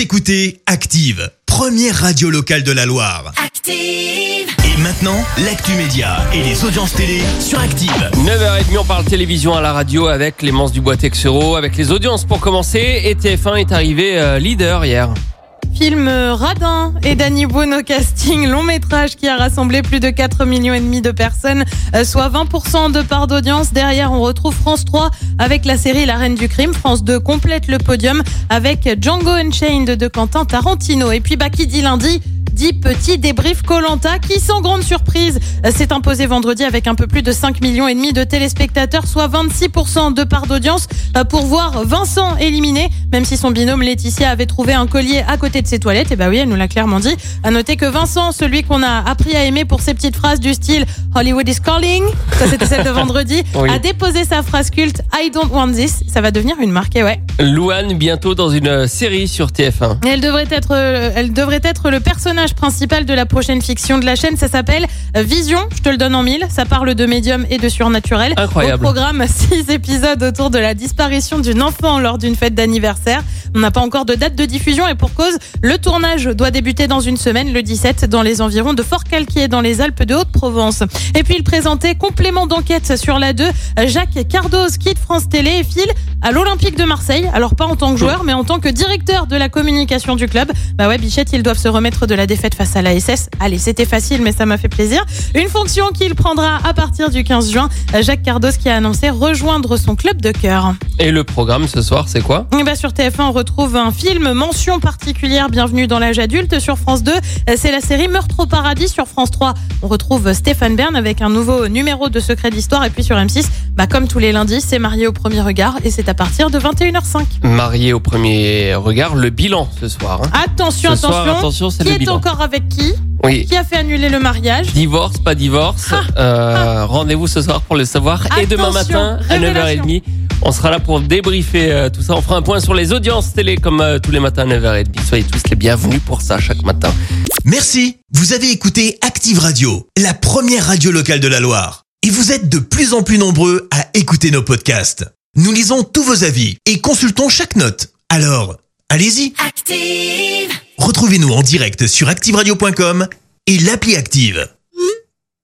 Vous écoutez Active, première radio locale de la Loire. Active. Et maintenant, l'actu média et les audiences télé sur Active. 9h30, on parle télévision à la radio avec Clémence Dubois-Texero, avec les audiences pour commencer. Et TF1 est arrivé euh, leader hier. Film Radin et Danny Boone casting, long métrage qui a rassemblé plus de 4 millions de personnes, euh, soit 20% de part d'audience. Derrière, on retrouve France 3 avec la série La Reine du Crime. France 2 complète le podium avec Django Unchained de Quentin Tarantino. Et puis, bah, lundi dit petit débrief Colanta qui, sans grande surprise, euh, s'est imposé vendredi avec un peu plus de 5 millions et demi de téléspectateurs, soit 26% de part d'audience euh, pour voir Vincent éliminé, même si son binôme Laetitia avait trouvé un collier à côté de ses toilettes. Et bah oui, elle nous l'a clairement dit. À noter que Vincent, celui qu'on a appris à aimer pour ses petites phrases du style Hollywood is calling, ça c'était celle de vendredi, Oui. a déposé sa phrase culte I don't want this. Ça va devenir une marque, et ouais. Louane bientôt dans une série sur TF1. Et Elle devrait être, euh, elle devrait être le personnage principal de la prochaine fiction de la chaîne. Ça s'appelle euh, Vision. Je te le donne en mille. Ça parle de médium et de surnaturel. Incroyable. Au programme, six épisodes autour de la disparition d'une enfant lors d'une fête d'anniversaire. On n'a pas encore de date de diffusion et pour cause, le tournage doit débuter dans une semaine, le 17, dans les environs de Fort-Calquier, dans les Alpes de Haute-Provence. Et puis il présentait complément d'enquête sur la 2. Jacques Cardoz quitte France Télé et file à l'Olympique de Marseille. Alors pas en tant que joueur, mais en tant que directeur de la communication du club. Bah ouais, Bichette, ils doivent se remettre de la défaite face à la SS. Allez, c'était facile, mais ça m'a fait plaisir. Une fonction qu'il prendra à partir du 15 juin. Jacques Cardoz qui a annoncé rejoindre son club de cœur. Et le programme ce soir, c'est quoi Et bah sur TF1, on retrouve un film mention particulière Bienvenue dans l'âge adulte sur France 2. euh, C'est la série Meurtre au paradis sur France 3. On retrouve Stéphane Bern avec un nouveau numéro de Secret d'Histoire. Et puis sur M6, bah comme tous les lundis, c'est Marié au premier regard et c'est à partir de 21h05. Marié au premier regard, le bilan ce soir. hein. Attention, Ce soir, attention. attention, qui le est bilan. encore avec qui? Oui. Qui a fait annuler le mariage Divorce, pas divorce. Euh, Rendez-vous ce soir pour le savoir. Et demain matin à révélation. 9h30, on sera là pour débriefer euh, tout ça. On fera un point sur les audiences télé comme euh, tous les matins à 9h30. Soyez tous les bienvenus pour ça chaque matin. Merci. Vous avez écouté Active Radio, la première radio locale de la Loire. Et vous êtes de plus en plus nombreux à écouter nos podcasts. Nous lisons tous vos avis et consultons chaque note. Alors, allez-y. Active. Retrouvez-nous en direct sur activeradio.com et l'appli Active.